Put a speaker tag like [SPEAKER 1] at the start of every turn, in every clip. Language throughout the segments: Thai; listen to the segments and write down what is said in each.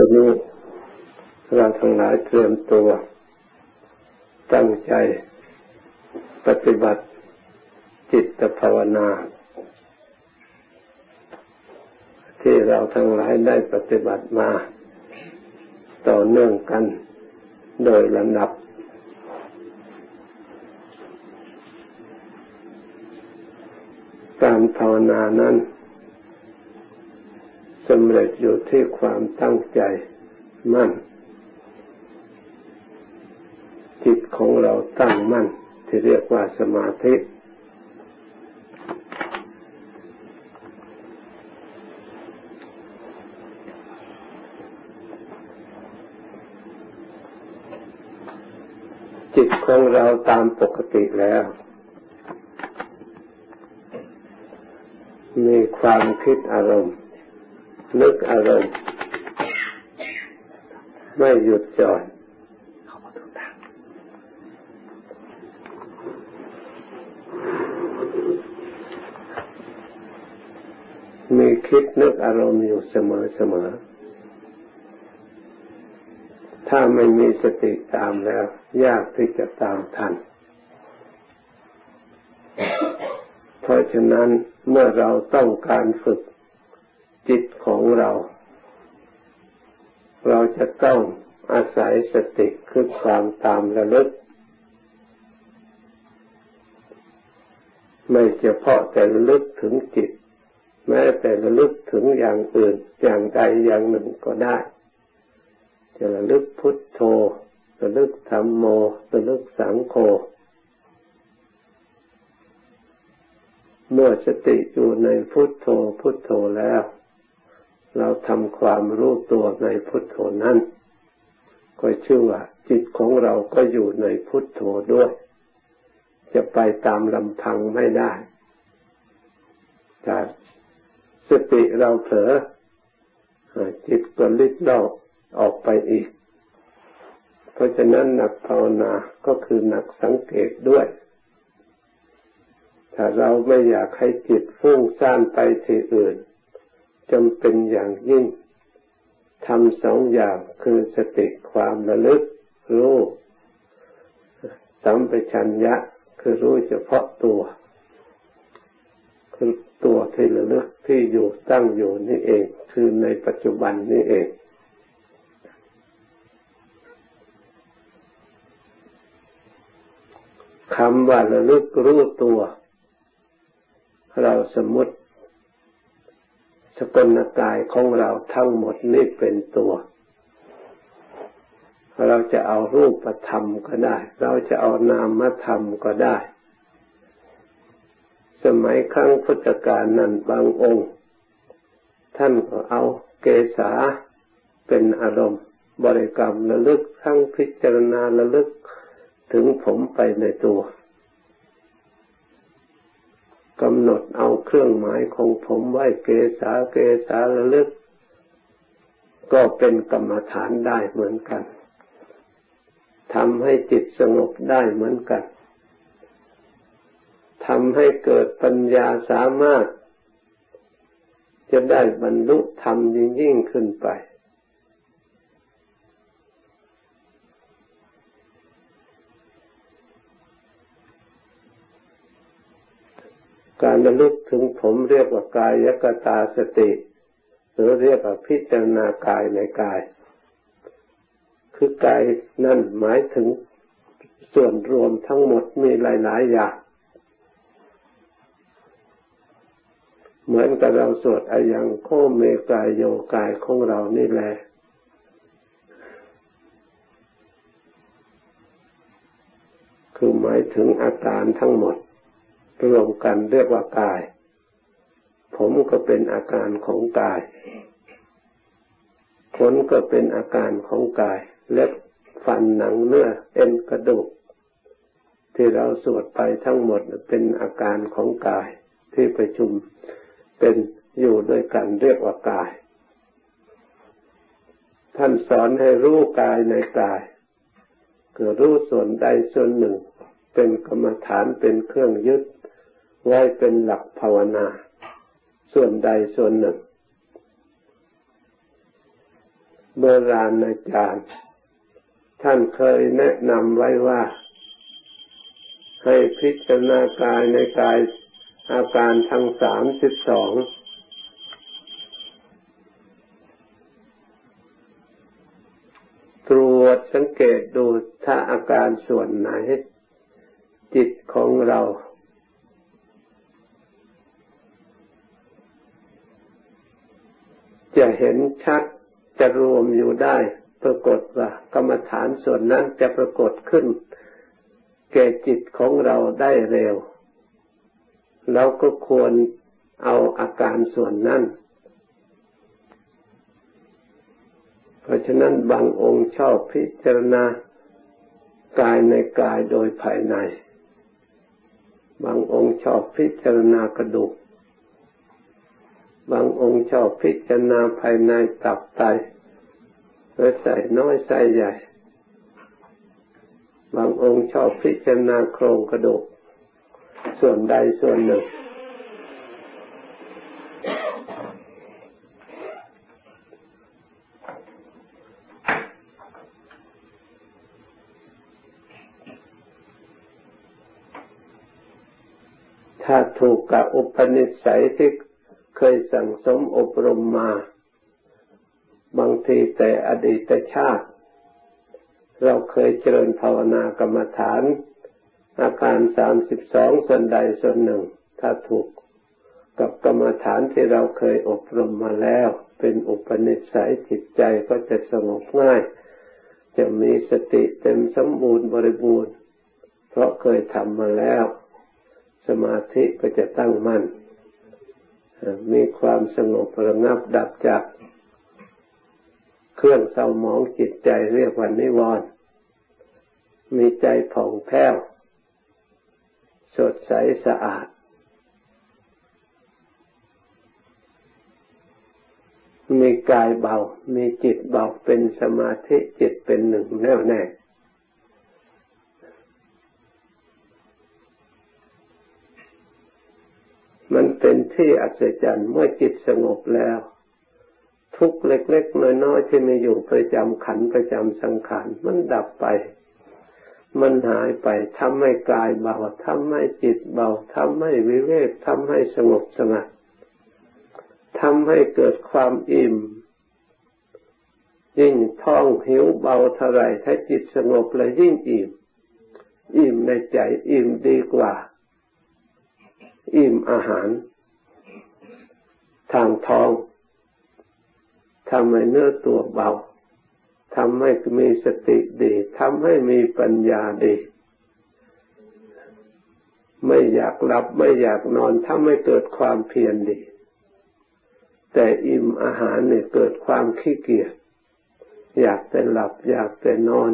[SPEAKER 1] ทีนี้เราทั้งหลายเตรียมตัว ตั้งใจปฏิบัติจิตภาวนา ที่เราทั้งหลายได้ปฏิบัติมา ต่อเนื่องกันโดยลำดับ การภาวนานั้น สำเร็จอยู่ที่ความตั้งใจมั่น จิตของเราตั้งมั่น ที่เรียกว่าสมาธิ จิตของเราตามปกติแล้ว มีความคิดอารมณ์ นึกอารมณ์ ไม่หยุดจ่อยมีคิดนึกอารมณ์อยู่เสมอเสมอ ถ้าไม่มีสติตามแล้ว ยากที่จะตามทัน เพราะฉะนั้นเมื่อเราต้องการฝึก จิตของเรา เราจะต้องอาศัยสติคือความตามระลึก ไม่เฉพาะแต่ระลึกถึงจิต แม้แต่ระลึกถึงอย่างอื่นอย่างใดอย่างหนึ่งก็ได้ จะระลึกพุทโธระลึกธรรมโมระลึกสังโฆเมื่อสติอยู่ในพุทโธพุทโธแล้ว เราทำความรู้ตัวในพุทโธนั้น ก็ชื่อว่า จิตของเราก็อยู่ในพุทโธด้วย จะไปตามลำพังไม่ได้แต่สติเราเผลอจิตก็ลิดลอกออกไปอีก เพราะฉะนั้นหนักภาวนาก็คือหนักสังเกตด้วย ถ้าเราไม่อยากให้จิตฟุ้งซ่านไปที่อื่น จำเป็นอย่างยิ่งทำสองอย่างคือสติความระลึกรู้สัมปชัญญะคือรู้เฉพาะตัวคือตัวที่ระลึกที่อยู่ตั้งอยู่นี่เอง คือในปัจจุบันนี่เอง คำว่าระลึกรู้ตัว เราสมมติ สกลกายของเราทั้งหมดนี่เป็นตัว เราจะเอารูปธรรมก็ได้ เราจะเอานามธรรมก็ได้ สมัยครั้งพุทธกาลนั้นบางองค์ ท่านก็เอาเกษาเป็นอารมณ์ บริกรรมระลึกทั้งพิจารณาระลึกถึงผมไปในตัว กำหนดเอาเครื่องหมายของผมไว้เกษาเกษาระลึก ก็เป็นกรรมฐานได้เหมือนกันทำให้จิตสงบได้เหมือนกันทำให้เกิดปัญญาสามารถ จะได้บรรลุธรรมยิ่งขึ้นไป การระลึกถึงผมเรียกว่ากายกตาสติ หรือเรียกว่าพิจารณากายในกาย คือกายนั่นหมายถึงส่วนรวมทั้งหมดมีหลาย ๆ อย่าง เหมือนกับเราสวดอายังโคเมกายโยกายของเรานี่แหละคือหมายถึงอาการทั้งหมด รวมกันเรียกว่ากาย ผมก็เป็นอาการของกายขนก็เป็นอาการของกาย เล็บฟันหนังเนื้อเอ็นกระดูก ที่เราสวดไปทั้งหมดเป็นอาการของกาย ที่ประชุมเป็นอยู่ด้วยกันเรียกว่ากาย ท่านสอนให้รู้กายในกายคือรู้ส่วนใดส่วนหนึ่ง เป็นกรรมฐานเป็นเครื่องยึด ไว้เป็นหลักภาวนา ส่วนใดส่วนหนึ่งโบราณอาจารย์ ท่านเคยแนะนำไว้ว่า ให้พิจารณากายในกายอาการทั้งสามสิบสองตรวจสังเกตดูถ้าอาการส่วนไหน จิตของเรา จะเห็นชัดจะรวมอยู่ได้ ปรากฏว่ากรรมฐานส่วนนั้นจะปรากฏขึ้น แก่จิตของเราได้เร็ว เราก็ควรเอาอาการส่วนนั้น เพราะฉะนั้นบางองค์ชอบพิจารณากายในกายโดยภายใน บางองค์ชอบพิจารณากระดูก บางองค์ชอบพิจารณาภายในตับไตหรือใส่น้อยใส่ใหญ่ บางองค์ชอบพิจารณาโครงกระดูก ส่วนใดส่วนหนึ่ง ถ้าถูกกับอุปนิสัยที่ เคยสั่งสมอบรมมา บางทีแต่อดีตชาติ เราเคยเจริญภาวนากรรมฐาน อาการสามสิบสองส่วนใดส่วนหนึ่ง ถ้าถูกกับกรรมฐานที่เราเคยอบรมมาแล้ว เป็นอุปนิสัยจิตใจก็จะสงบง่าย จะมีสติเต็มสมบูรณ์บริบูรณ์ เพราะเคยทำมาแล้ว สมาธิก็จะตั้งมั่น มีความสงบระงับดับจากเครื่องเศร้าหมองจิตใจเรียกว่านิวรณ์มีใจผ่องแผ้ว สดใสสะอาด มีกายเบา มีจิตเบาเป็นสมาธิจิตเป็นหนึ่งแน่วแน่เป็น ที่อัศจรรย์เมื่อจิตสงบแล้ว ทุกเล็กๆน้อยๆที่มีอยู่ประจำขันประจำสังขารมันดับไป มันหายไปทำให้กายเบาทำให้จิตเบาทำให้วิเวกทำให้สงบสงัดทำให้เกิดความอิ่ม ยิ่งท้องหิวเบาเท่าไรถ้าจิตสงบเลยยิ่งอิ่ม อิ่มในใจอิ่มดีกว่า อิ่มอาหาร ทางท้องทำให้เนื้อตัวเบาทำให้มีสติดีทำให้มีปัญญาดี ไม่อยากหลับไม่อยากนอนทำให้เกิดความเพียรดี แต่อิ่มอาหารเนี่ยเกิดความขี้เกียจอยากแต่หลับอยากแต่นอน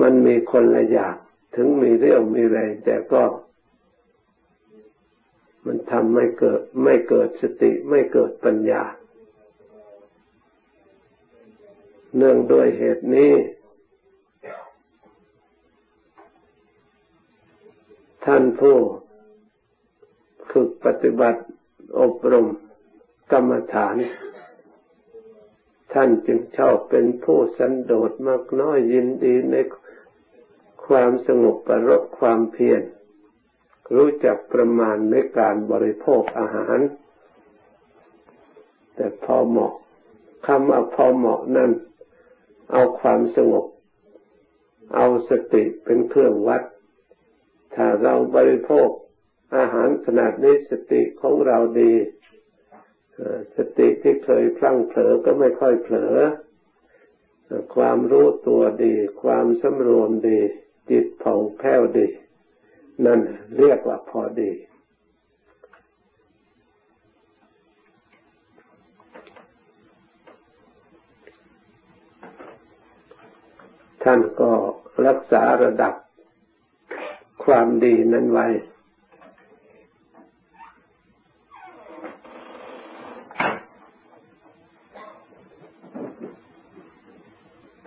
[SPEAKER 1] มันมีคนละอย่าง ถึงมีเรี่ยวมีแรงแต่ก็ มันทำไม่เกิด ไม่เกิดสติไม่เกิดปัญญา เนื่องด้วยเหตุนี้ ท่านผู้ฝึกปฏิบัติอบรมกรรมฐาน ท่านจึงชอบเป็นผู้สันโดษมากน้อยยินดีใน ความสงบประรบความเพียร รู้จักประมาณในการบริโภคอาหาร แต่พอเหมาะคำว่าพอเหมาะนั้นเอาความสงบ เอาสติเป็นเครื่องวัด ถ้าเราบริโภคอาหารขนาดนี้สติของเราดีสติที่เคยพลั้งเผลอก็ไม่ค่อยเผลอ ความรู้ตัวดี ความสำรวมดี จิตผ่องแผ้วดี นั่นเรียกว่าพอดี ท่านก็รักษาระดับความดีนั้นไว้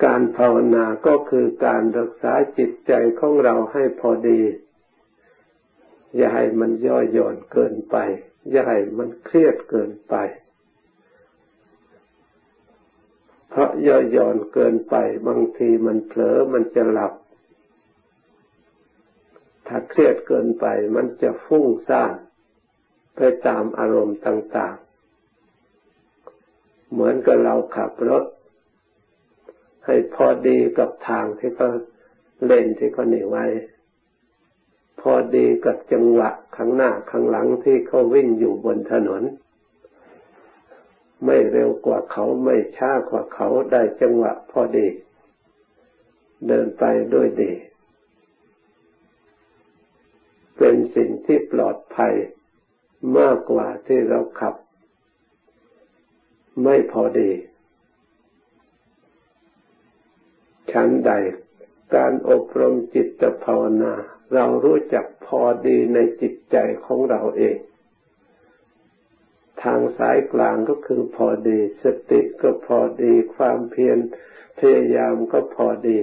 [SPEAKER 1] การ ภาวนาก็คือการรักษาจิตใจของเราให้พอดี อย่าให้มันย่อหย่อนเกินไป อย่าให้มันเครียดเกินไป เพราะย่อหย่อนเกินไป บางทีมันเผลอมันจะหลับ ถ้าเครียดเกินไปมันจะฟุ้งซ่านไปตามอารมณ์ต่าง ๆ เหมือนกับเราขับรถ ให้พอดีกับทางที่เขาเล่นที่เขาหนีไว้ พอดีกับจังหวะข้างหน้าข้างหลังที่เขาวิ่งอยู่บนถนน ไม่เร็วกว่าเขาไม่ช้ากว่าเขาได้จังหวะพอดี เดินไปด้วยดี เป็นสิ่งที่ปลอดภัยมากกว่าที่เราขับ ไม่พอดี ชั้นใด การอบรมจิตภาวนา เรารู้จักพอดีในจิตใจของเราเอง ทางสายกลางก็คือพอดี สติก็พอดี ความเพียรพยายามก็พอดี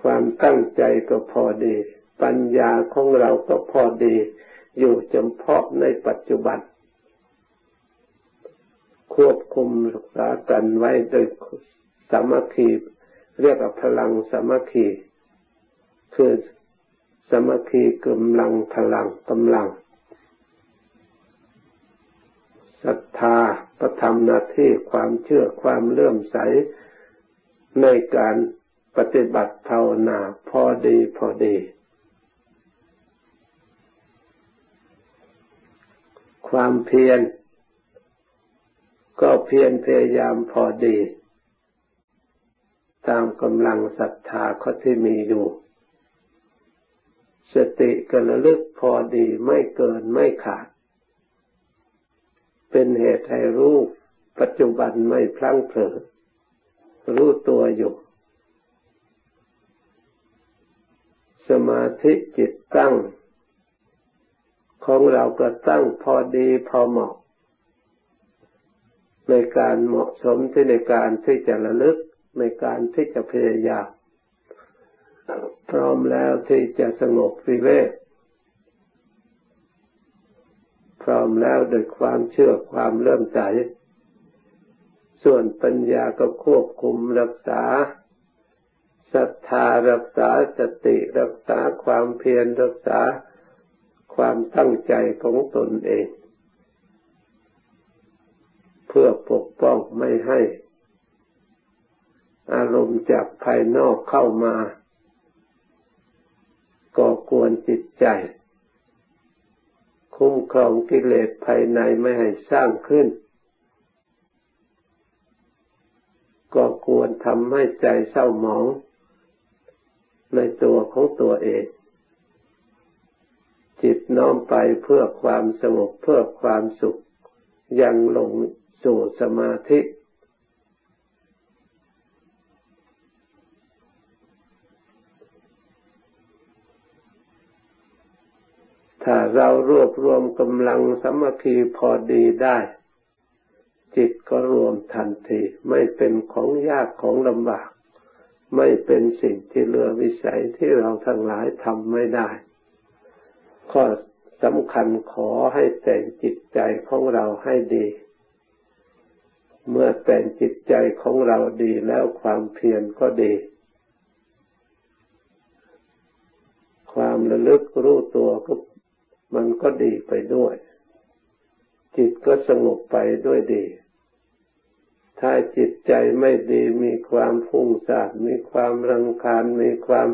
[SPEAKER 1] ความตั้งใจก็พอดี ปัญญาของเราก็พอดี อยู่เฉพาะในปัจจุบันควบคุมรักษากันไว้โดย สามัคคีเรียกว่าพลังสมัคคีคือสมัคคีกำลังพลังกำลังศรัทธาประทำหน้าที่ความเชื่อความเลื่อมใสในการปฏิบัติภาวนาพอดีพอดี ความเพียรก็เพียรพยายามพอดี ตามกำลังศรัทธาเขาที่มีอยู่ สติกระลึกพอดีไม่เกินไม่ขาด เป็นเหตุให้รู้ปัจจุบันไม่พลั้งเผลอรู้ตัวอยู่สมาธิจิตตั้ง ของเราก็ตั้งพอดีพอเหมาะ ในการเหมาะสมที่ในการที่จะระลึก ในการที่จะพยายามพร้อมแล้วที่จะสงบวิเวกพร้อมแล้วโดยความเชื่อความเลื่อมใสส่วนปัญญาก็ควบคุมรักษาศรัทธารักษาสติรักษาความเพียรรักษาความตั้งใจของตนเอง เพื่อปกป้องไม่ให้ อารมณ์จากภายนอกเข้ามาก่อกวนจิตใจ คุ้มครองกิเลสภายในไม่ให้สร้างขึ้นก็ควรทำให้ใจเศร้าหมอง ในตัวของตัวเอง จิตน้อมไปเพื่อความสงบเพื่อความสุข ยังลงสู่สมาธิ ถ้าเรารวบรวมกำลังสมัคคีพอดีได้ จิตก็รวมทันที ไม่เป็นของยากของลำบาก ไม่เป็นสิ่งที่เลือวิสัยที่เราทั้งหลายทำไม่ได้ข้อสำคัญขอให้แต่งจิตใจของเราให้ดี เมื่อแต่งจิตใจของเราดีแล้วความเพียรก็ดี ความระลึกรู้ตัวก็ มันก็ดีไปด้วย จิตก็สงบไปด้วยดี ถ้าจิตใจไม่ดีมีความฟุ้งซ่านมีความรังคาญมีความ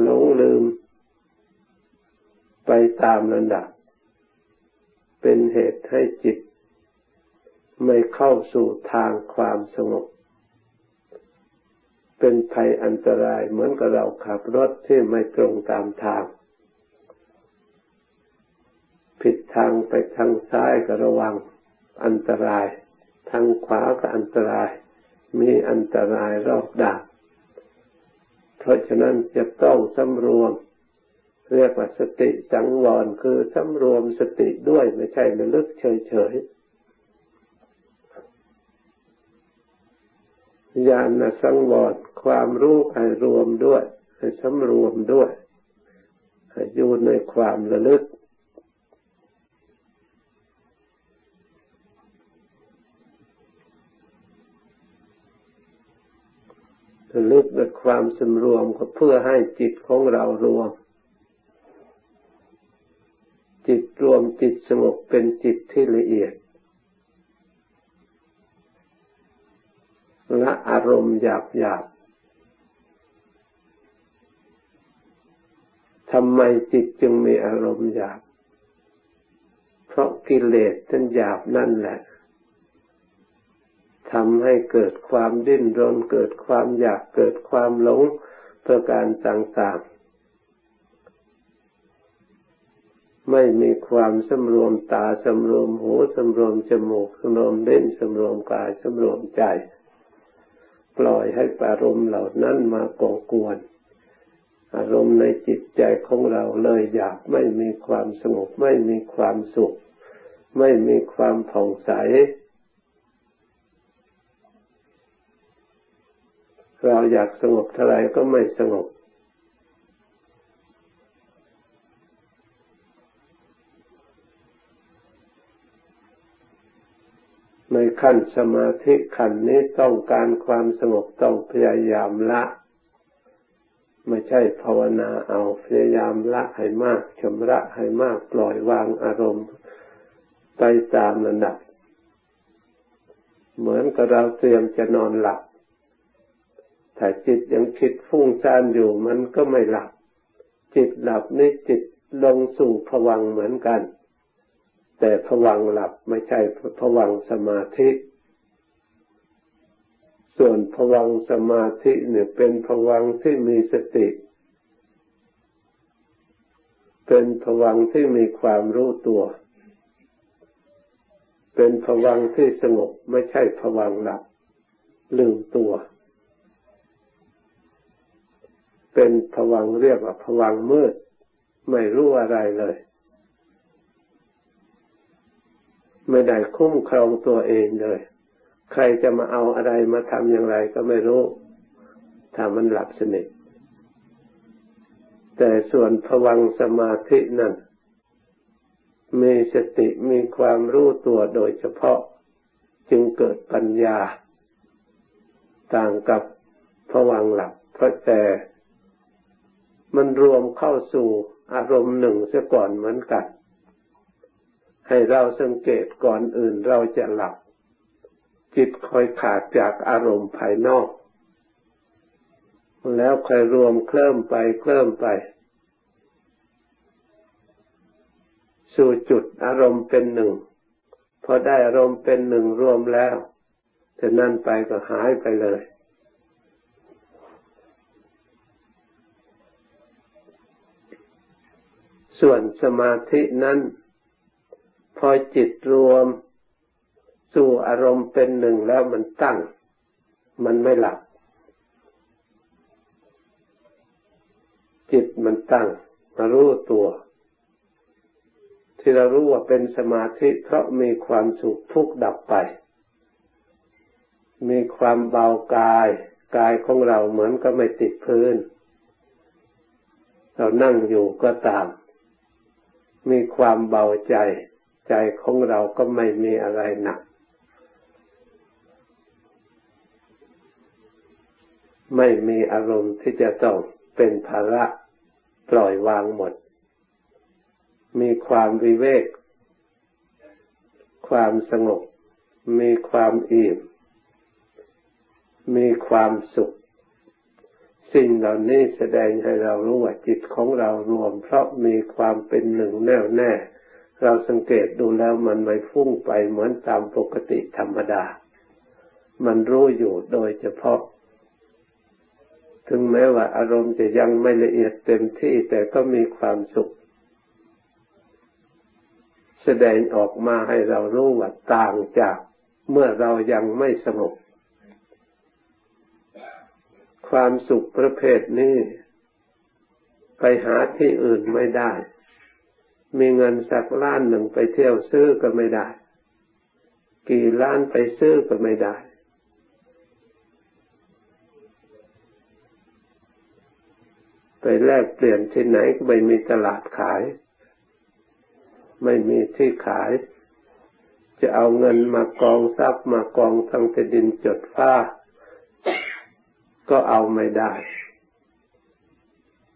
[SPEAKER 1] หลงลืม ไปตามระดับ เป็นเหตุให้จิต ไม่เข้าสู่ทางความสงบเป็นภัยอันตรายเหมือนกับเราขับรถที่ไม่ตรงตามทางผิด ทางไปทางซ้ายก็ระวังอันตราย ทางขวาก็อันตราย มีอันตรายรอบด้านเพราะฉะนั้นจะต้องสำรวม เรียกว่าสติสังวรคือสำรวมสติด้วยไม่ใช่ระลึกเฉยๆญาณสังวรความรู้ให้รวมด้วยให้สำรวมด้วยใอยู่ในความระลึก ระลึกด้วยความสำรวมก็เพื่อให้จิตของเรารวม จิตรวมจิตสงบเป็นจิตที่ละเอียดละอารมณ์หยาบหยาบทำไมจิตจึงมีอารมณ์หยาบ เพราะกิเลสท่านหยาบนั่นแหละ ทำให้เกิดความดิ้นรน เกิดความอยากเกิดความหลงประการต่างๆ ไม่มีความสำรวมตาสำรวมหูสำรวมจมูกสำรวมเล่นสำรวมกายสำรวมใจ ปล่อยให้อารมณ์เหล่านั้นมาก่อกวน อารมณ์ในจิตใจของเราเลยอยากไม่มีความสงบ ไม่มีความสุข ไม่มีความผ่องใส เราอยากสงบเท่าไรก็ไม่สงบ ในขั้นสมาธิขั้นนี้ต้องการความสงบต้องพยายามละไม่ใช่ภาวนาเอาพยายามละให้มากชำระให้มากปล่อยวางอารมณ์ ไปตามระดับ เหมือนกับเราเตรียมจะนอนหลับ ถ้าจิตยังคิดฟุ้งซ่านอยู่มันก็ไม่หลับ จิตหลับนี่จิตลงสู่ผวังเหมือนกัน แต่ผวังหลับไม่ใช่ผวังสมาธิ ส่วนผวังสมาธิเนี่ยเป็นผวังที่มีสติ เป็นผวังที่มีความรู้ตัวเป็นผวังที่สงบไม่ใช่ผวังหลับลืมตัว เป็นผวังเรียกว่าผวังมืด ไม่รู้อะไรเลย ไม่ได้คุ้มครองตัวเองเลย ใครจะมาเอาอะไรมาทำอย่างไรก็ไม่รู้ ถ้ามันหลับสนิทแต่ส่วนผวังสมาธินั้นมีสติมีความรู้ตัวโดยเฉพาะ จึงเกิดปัญญา ต่างกับผวังหลับเพราะแต่ มันรวมเข้าสู่อารมณ์หนึ่งเสียก่อนเหมือนกัน ให้เราสังเกตก่อนอื่นเราจะหลับ จิตคอยขาดจากอารมณ์ภายนอก แล้วค่อยรวมเคลื่อนไปเคลื่อนไป สู่จุดอารมณ์เป็นหนึ่งพอได้อารมณ์เป็นหนึ่งรวมแล้วแต่นั่นไปก็หายไปเลย ส่วนสมาธินั้น พอจิตรวมสู่อารมณ์เป็นหนึ่งแล้วมันตั้ง มันไม่หลับ จิตมันตั้งมารู้ตัว ที่เรารู้ว่าเป็นสมาธิเพราะมีความสุขทุกข์ดับไป มีความเบากาย กายของเราเหมือนก็ไม่ติดพื้น เรานั่งอยู่ก็ตาม มีความเบาใจ ใจของเราก็ไม่มีอะไรหนัก ไม่มีอารมณ์ที่จะต้องเป็นภาระปล่อยวางหมด มีความวิเวก ความสงบ มีความอิ่ม มีความสุข สิ่งเหล่านี้แสดงให้เรารู้ว่าจิตของเรารวม เพราะมีความเป็นหนึ่งแน่วแน่ เราสังเกตดูแล้วมันไม่ฟุ้งไปเหมือนตามปกติธรรมดา มันรู้อยู่โดยเฉพาะ ถึงแม้ว่าอารมณ์จะยังไม่ละเอียดเต็มที่แต่ก็มีความสุข แสดงออกมาให้เรารู้ว่าต่างจาก เมื่อเรายังไม่สงบ ความสุขประเภทนี้ ไปหาที่อื่นไม่ได้ มีเงินสักล้านหนึ่งไปเที่ยวซื้อก็ไม่ได้ กี่ล้านไปซื้อก็ไม่ได้ ไปแลกเปลี่ยนที่ไหนก็ไม่มีตลาดขาย ไม่มีที่ขาย จะเอาเงินมากองทรัพย์มากองทั้งแต่ดินจดฟ้า ก็เอาไม่ได้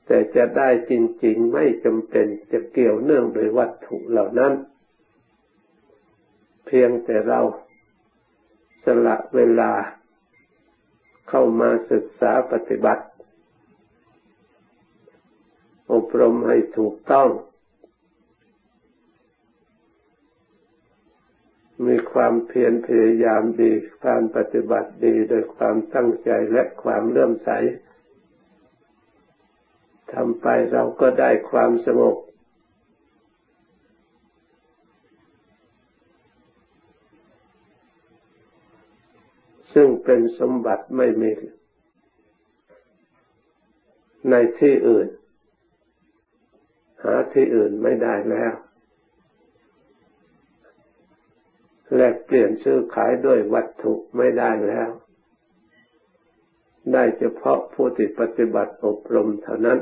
[SPEAKER 1] แต่จะได้จริง ๆ ไม่จำเป็นจะเกี่ยวเนื่องโดยวัตถุเหล่านั้น เพียงแต่เราสละเวลาเข้ามาศึกษาปฏิบัติ อบรมให้ถูกต้อง มีความเพียรพยายามดีการปฏิบัติดีโดยความตั้งใจและความเลื่อมใสทำไปเราก็ได้ความสงบซึ่งเป็นสมบัติไม่มีในที่อื่น หาที่อื่นไม่ได้แล้ว แลกเปลี่ยนซื้อขายด้วยวัตถุไม่ได้แล้ว ได้เฉพาะผู้ที่ปฏิบัติอบรมเท่านั้น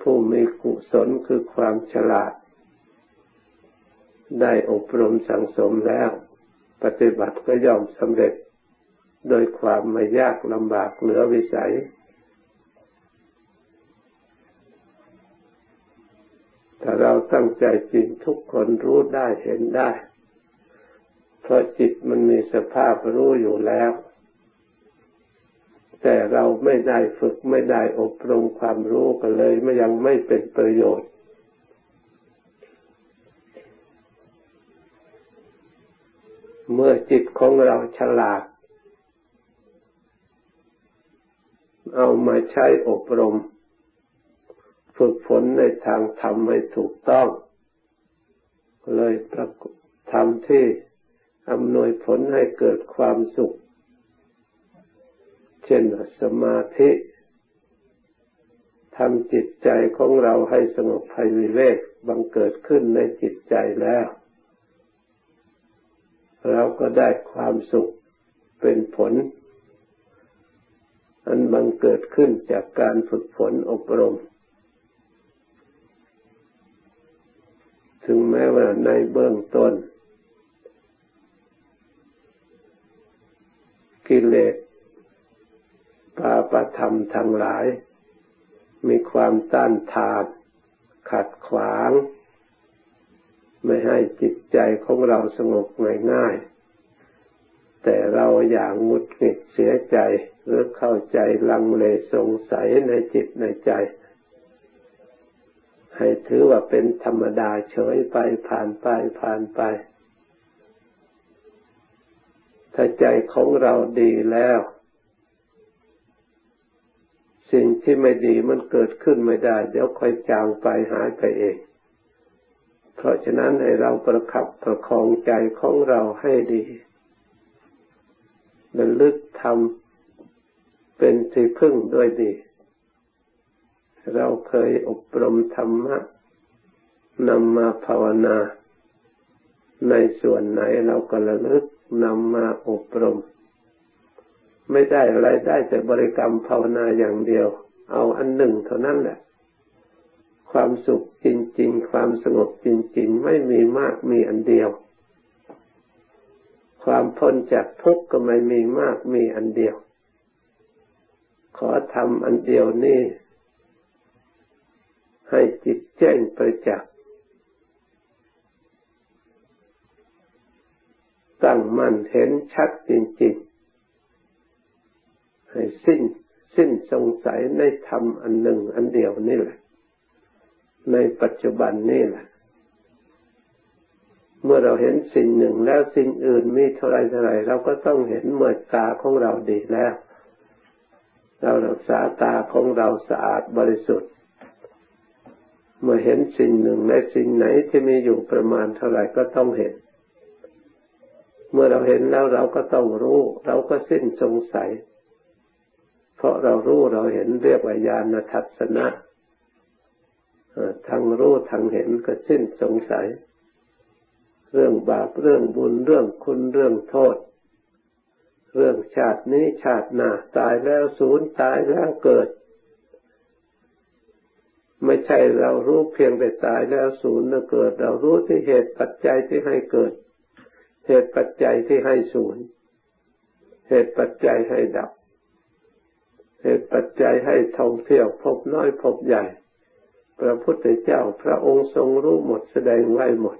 [SPEAKER 1] ผู้มีกุศลคือความฉลาด ได้อบรมสังสมแล้ว ปฏิบัติก็ย่อมสำเร็จ โดยความไม่ยากลำบากเหลือวิสัย ถ้าเราตั้งใจจริงทุกคนรู้ได้เห็นได้ เพราะจิตมันมีสภาพรู้อยู่แล้ว แต่เราไม่ได้ฝึกไม่ได้อบรมความรู้กันเลยไม่ยังไม่เป็นประโยชน์เมื่อจิตของเราฉลาด เอามาใช้อบรม ฝึกฝนในทางธรรมให้ถูกต้อง เลยประทำที่อำนวยผลให้เกิดความสุข เช่นสมาธิทำจิตใจของเราให้สงบภัยวิเวกบังเกิดขึ้นในจิตใจแล้ว เราก็ได้ความสุขเป็นผล อันบังเกิดขึ้นจากการฝึกฝนอบรม ถึงแม้ว่าในเบื้องต้น กิเลสปาปธรรมทั้งหลาย มีความต้านทานขัดขวาง ไม่ให้จิตใจของเราสงบง่ายๆแต่เราอย่างงุดหงิดเสียใจ หรือเข้าใจลังเลสงสัยในจิตในใจ ให้ถือว่าเป็นธรรมดาเฉยไปผ่านไปผ่านไป ถ้าใจของเราดีแล้ว สิ่งที่ไม่ดีมันเกิดขึ้นไม่ได้ เดี๋ยวค่อยจางไปหายไปเอง เพราะฉะนั้นให้เราประคับประคองใจของเราให้ดีระลึกทำเป็นที่พึ่งด้วยดี เราเคยอบรมธรรมะนำมาภาวนา ในส่วนไหนเราก็ระลึกนำมาอบรม ไม่ได้อะไรได้แต่บริกรรมภาวนาอย่างเดียว เอาอันหนึ่งเท่านั้นแหละ ความสุขจริง ๆ ความสงบจริง ๆ ไม่มีมากมีอันเดียว ความพ้นจากทุกข์ก็ไม่มีมากมีอันเดียว ขอทำอันเดียวนี้ ให้จิตแจ้งประจักษ์ตั้งมั่นเห็นชัดจริงๆให้สิ้นสิ้นสงสัยในธรรมอันหนึ่งอันเดียวนี่แหละ ในปัจจุบันนี่แหละ เมื่อเราเห็นสิ่งหนึ่งแล้วสิ่งอื่นมีเท่าไรเท่าไรเราก็ต้องเห็นเมื่อตาของเราดีแล้ว เรารักษาตาของเราสะอาดบริสุทธิ์ เมื่อเห็นสิ่งหนึ่งในสิ่งไหนที่มีอยู่ประมาณเท่าไหร่ก็ต้องเห็น เมื่อเราเห็นแล้วเราก็ต้องรู้ เราก็สิ้นสงสัย เพราะเรารู้เราเห็นเรียกว่าญาณทัศนะทั้งรู้ทั้งเห็นก็สิ้นสงสัย เรื่องบาปเรื่องบุญเรื่องคุณเรื่องโทษ เรื่องชาตินี้ชาติหน้าตายแล้วสูญตายแล้วเกิด ไม่ใช่เรารู้เพียงแต่ตายแล้วศูนย์เกิด เรารู้ที่เหตุปัจจัยที่ให้เกิด เหตุปัจจัยที่ให้ศูนย์เหตุปัจจัยให้ดับ เหตุปัจจัยให้ท่องเที่ยวพบน้อยพบใหญ่ พระพุทธเจ้าพระองค์ทรงรู้หมดแสดงไว้หมด